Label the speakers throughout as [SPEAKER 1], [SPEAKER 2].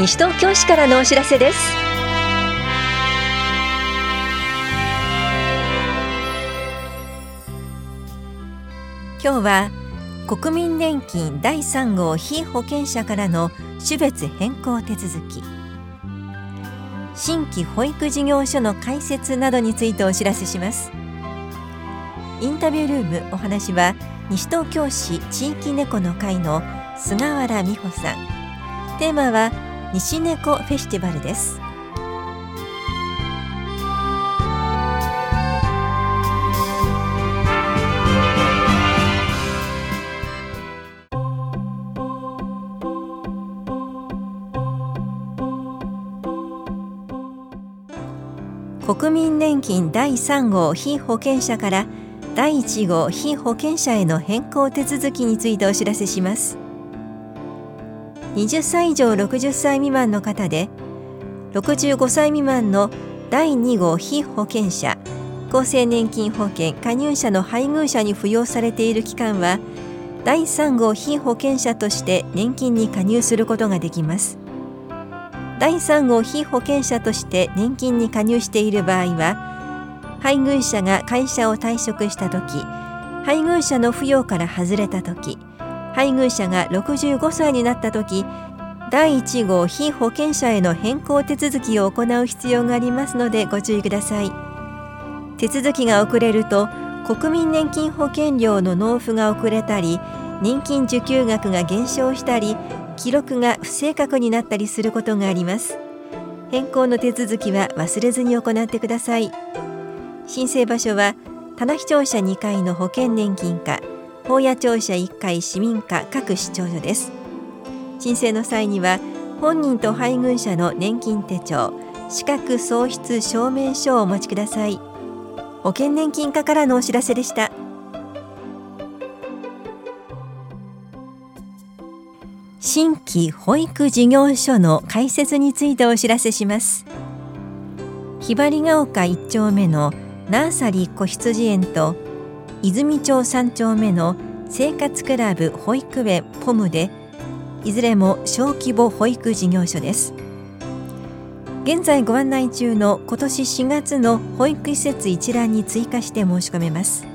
[SPEAKER 1] 西東京市からのお知らせです。今日は国民年金第3号被保険者からの種別変更手続き。新規保育事業所の開設などについてお知らせします。インタビュールームお話は西東京市地域猫の会の菅原美穂さん。テーマは西猫フェスティバルです。国民年金第3号被保険者から第1号被保険者への変更手続きについてお知らせします。20歳以上60歳未満の方で65歳未満の第2号被保険者厚生年金保険加入者の配偶者に扶養されている期間は第3号被保険者として年金に加入することができます。第3号被保険者として年金に加入している場合は配偶者が会社を退職した時配偶者の扶養から外れた時配偶者が65歳になった時第1号被保険者への変更手続きを行う必要がありますのでご注意ください。手続きが遅れると国民年金保険料の納付が遅れたり年金受給額が減少したり記録が不正確になったりすることがあります。変更の手続きは忘れずに行ってください。申請場所は棚視聴者2階の保険年金課。法屋庁舎1階市民課各市庁所です。申請の際には本人と配偶者の年金手帳資格喪失証明書をお持ちください。保険年金課からのお知らせでした。新規保育事業所の開設についてお知らせします。ひばりが丘1丁目のナーサリー子羊園と泉町3丁目の生活クラブ保育園ポムでいずれも小規模保育事業所です。現在ご案内中の今年4月の保育施設一覧に追加して申し込めます。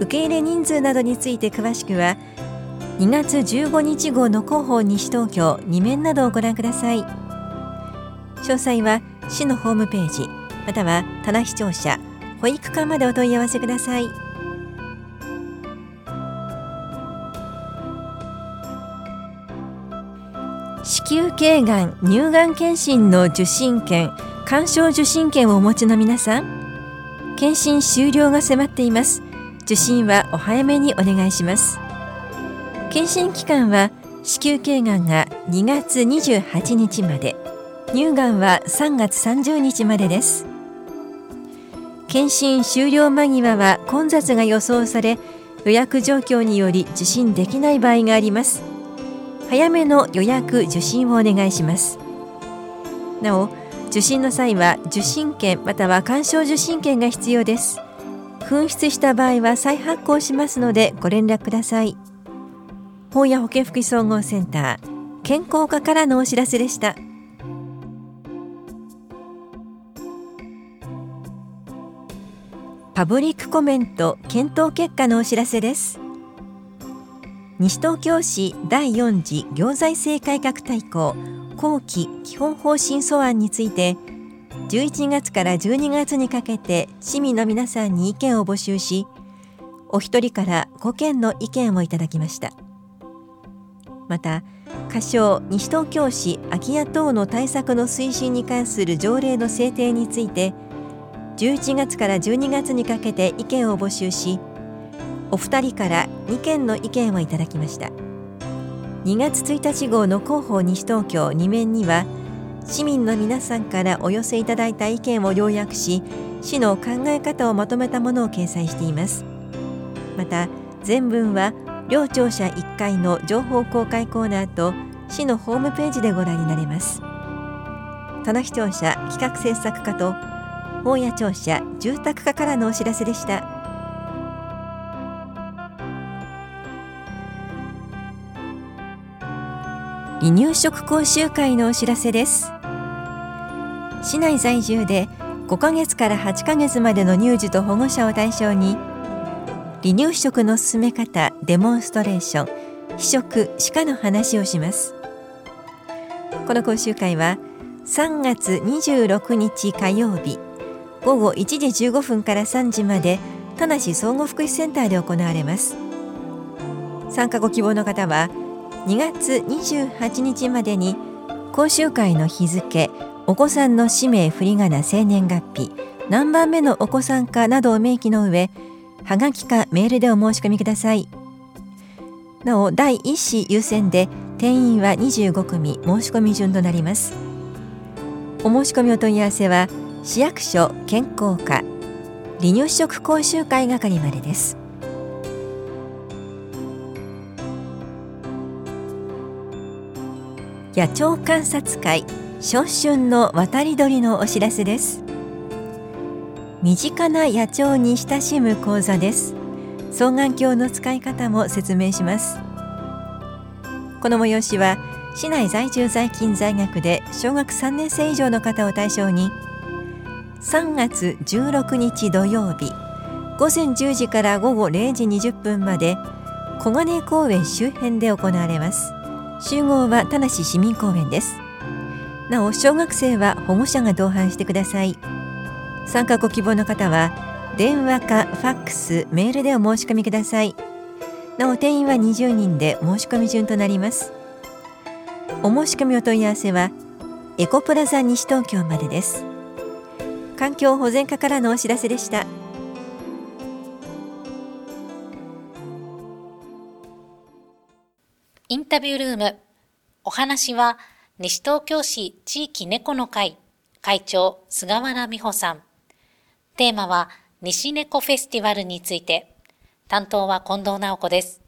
[SPEAKER 1] 受け入れ人数などについて詳しくは2月15日号の広報西東京2面などをご覧ください。詳細は市のホームページまたは棚視聴者保育課までお問い合わせください。子宮頸がん乳がん検診の受診券鑑賞受診券をお持ちの皆さん検診終了が迫っています。受診はお早めにお願いします。検診期間は子宮頸がんが2月28日まで。乳がんは3月30日までです。検診終了間際は混雑が予想され予約状況により受診できない場合があります。早めの予約受診をお願いします。なお受診の際は受診券または鑑賞受診券が必要です。紛失した場合は再発行しますのでご連絡ください。本屋保健福祉総合センター健康課からのお知らせでした。パブリックコメント検討結果のお知らせです。西東京市第4次行財政改革大綱後期基本方針素案について11月から12月にかけて市民の皆さんに意見を募集しお一人から5件の意見をいただきました。また仮称西東京市空き家等の対策の推進に関する条例の制定について11月から12月にかけて意見を募集しお二人から2件の意見をいただきました。2月1日号の広報西東京2面には市民の皆さんからお寄せいただいた意見を要約し市の考え方をまとめたものを掲載しています。また全文は両庁舎1階の情報公開コーナーと市のホームページでご覧になれます。棚視聴者企画制作課と大谷庁舎住宅課からのお知らせでした。離乳食講習会のお知らせです。市内在住で5ヶ月から8ヶ月までの乳児と保護者を対象に離乳食の進め方デモンストレーション非食歯科の話をします。この講習会は3月26日火曜日。午後1時15分から3時まで田無総合福祉センターで行われます。参加ご希望の方は2月28日までに講習会の日付お子さんの氏名振り仮名生年月日何番目のお子さんかなどを明記の上はがきかメールでお申し込みください。なお第1子優先で定員は25組申し込み順となります。お申し込みお問い合わせは市役所健康課離乳食講習会係までです。野鳥観察会初春の渡り鳥のお知らせです。身近な野鳥に親しむ講座です。双眼鏡の使い方も説明します。この催しは市内在住在勤在学で小学3年生以上の方を対象に3月16日土曜日午前10時から午後0時20分まで小金公園周辺で行われます。集合は田無市民公園です。なお小学生は保護者が同伴してください。参加ご希望の方は電話かファックスメールでお申し込みください。なお定員は20人で申し込み順となります。お申し込みお問い合わせはエコプラザ西東京までです。環境保全課からのお知らせでした。
[SPEAKER 2] インタビュールームお話は西東京市地域猫の会会長菅原美穂さん。テーマは西猫フェスティバルについて。担当は近藤直子です。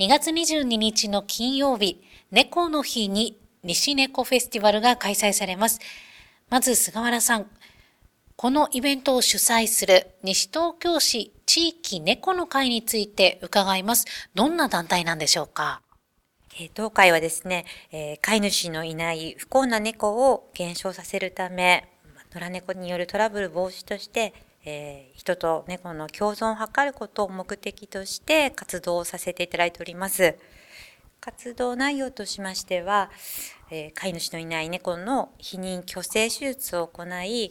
[SPEAKER 2] 2月22日の金曜日猫の日に西猫フェスティバルが開催されます。まず菅原さん、このイベントを主催する西東京市地域猫の会について伺います。どんな団体なんでしょうか？
[SPEAKER 3] え当会はですね、え、飼い主のいない不幸な猫を減少させるため、野良猫によるトラブル防止として、えー、人と猫の共存を図ることを目的として活動をさせていただいております。活動内容としましては、えー、飼い主のいない猫の避妊去勢手術を行い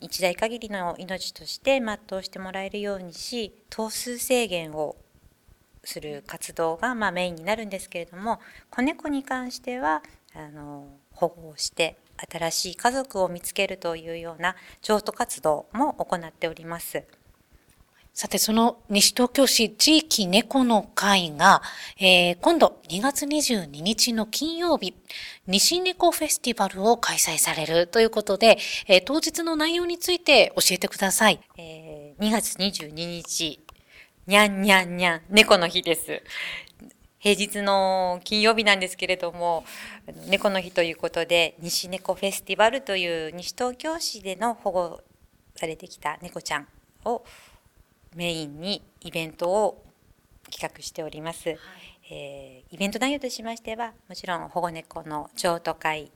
[SPEAKER 3] 一代限りの命として全うしてもらえるようにし頭数制限をする活動がまメインになるんですけれども子猫に関してはあの保護をして新しい家族を見つけるというような譲渡活動も行っております。
[SPEAKER 2] さて、その西東京市地域猫の会が、えー、今度2月22日の金曜日、西猫フェスティバルを開催されるということで、えー、当日の内容について教えてください。
[SPEAKER 3] えー、2月22日、にゃんにゃんにゃん、猫の日です。平日の金曜日なんですけれども、猫の日ということで、西猫フェスティバルという西東京市での保護されてきた猫ちゃんをメインにイベントを企画しております。はい、えー、イベント内容としましては、もちろん保護猫の譲渡会、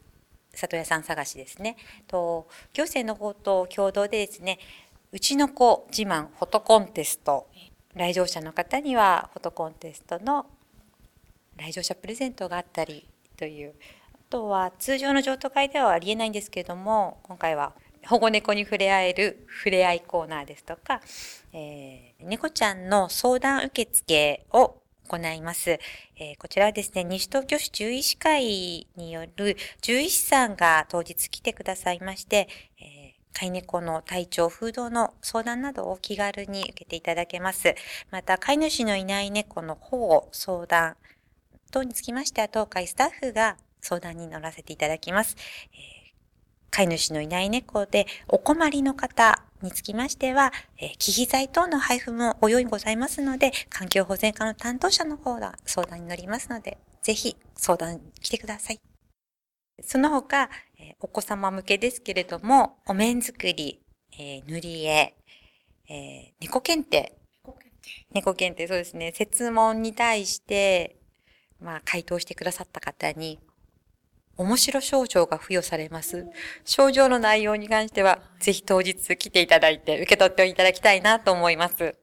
[SPEAKER 3] 里屋さん探しですね。と、行政の方と共同でですね、うちの子自慢フォトコンテスト。来場者の方にはフォトコンテストの来場者プレゼントがあったりという。あとは通常の譲渡会ではありえないんですけれども、今回は保護猫に触れ合える触れ合いコーナーですとか、えー、猫ちゃんの相談受付を行います。えー、こちらはですね、西東京市獣医師会による獣医師さんが当日来てくださいまして、えー、飼い猫の体調、風土の相談などを気軽に受けていただけます。また、飼い主のいない猫の保護、相談等につきましては、当会スタッフが相談に乗らせていただきます。えー飼い主のいない猫でお困りの方につきましては、えー、忌避剤等の配布もご用意ございますので、環境保全課の担当者の方が相談に乗りますので、ぜひ相談来てください。その他、えー、お子様向けですけれども、お面作り、えー、塗り絵、えー、猫検定。猫検定。猫検定、そうですね。設問に対して、まあ、回答してくださった方に、面白症状が付与されます。症状の内容に関しては、ぜひ当日来ていただいて受け取っていただきたいなと思います。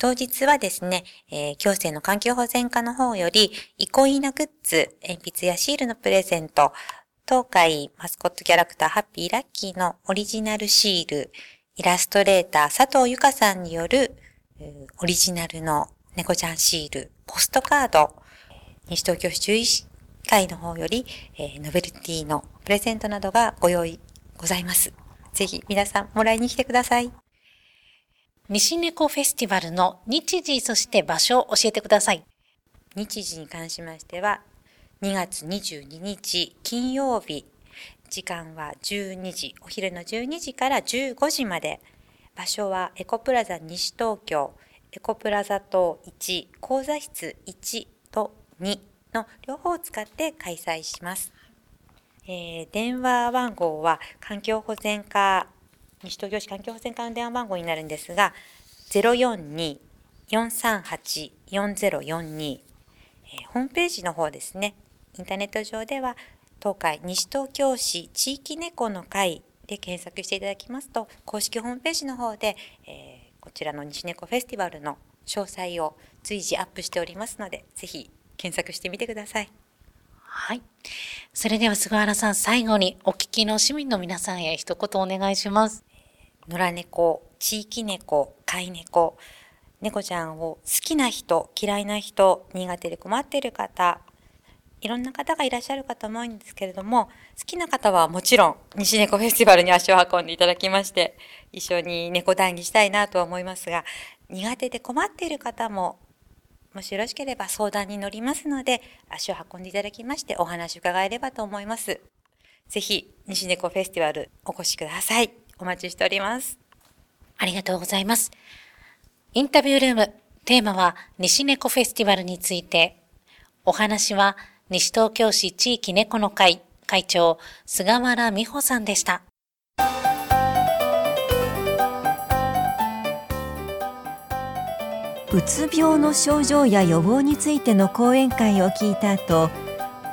[SPEAKER 3] 当日はですね、えー、行政の環境保全課の方より、憩いなグッズ、鉛筆やシールのプレゼント、東海マスコットキャラクターハッピーラッキーのオリジナルシール、イラストレーター佐藤ゆかさんによる、オリジナルの猫ちゃんシール、ポストカード、西東京市注意会の方より、えー、ノベルティのプレゼントなどがご用意ございます。ぜひ皆さんもらいに来てください。
[SPEAKER 2] 西猫フェスティバルの日時、そして場所を教えてください。
[SPEAKER 3] 日時に関しましては、2月22日金曜日、時間は12時、お昼の12時から15時まで、場所はエコプラザ西東京、エコプラザ棟1、講座室1と2の両方を使って開催します。えー、電話番号は環境保全課、西東京市環境保全課の電話番号になるんですが、042-438-4042、えー、ホームページの方ですね、インターネット上では、東海西東京市地域猫の会で検索していただきますと、公式ホームページの方で、えーこちらの西猫フェスティバルの詳細を随時アップしておりますので、ぜひ検索してみてください。
[SPEAKER 2] はい。それでは菅原さん、最後にお聞きの市民の皆さんへ一言お願いします。
[SPEAKER 3] 野良猫、地域猫、飼い猫、猫ちゃんを好きな人、嫌いな人、苦手で困っている方、いろんな方がいらっしゃるかと思うんですけれども、好きな方はもちろん、西猫フェスティバルに足を運んでいただきまして、一緒に猫談義したいなとは思いますが、苦手で困っている方も、もしよろしければ相談に乗りますので、足を運んでいただきましてお話を伺えればと思います。ぜひ、西猫フェスティバルお越しください。お待ちしております。
[SPEAKER 2] ありがとうございます。インタビュールーム、テーマは西猫フェスティバルについて、お話は西東京市地域猫の会会長、菅原美穂さんでした。
[SPEAKER 1] うつ病の症状や予防についての講演会を聞いた後、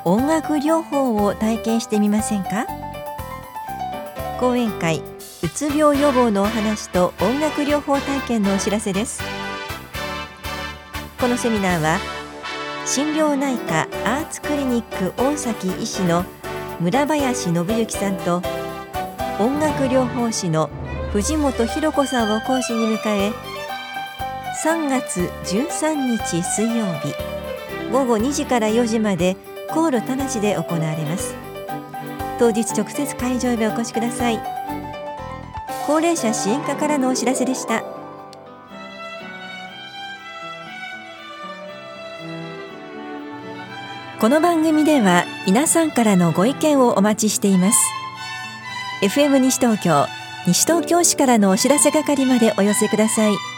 [SPEAKER 1] 音楽療法を体験してみませんか？講演会うつ病予防のお話と音楽療法体験のお知らせです。このセミナーは心療内科アーツクリニック大崎医師の村林信之さんと音楽療法士の藤本博子さんを講師に迎え3月13日水曜日午後2時から4時まで航路田無で行われます。当日直接会場へお越しください。高齢者支援課からのお知らせでした。この番組では皆さんからのご意見をお待ちしています。FM 西東京西東京市からのお知らせ係までお寄せください。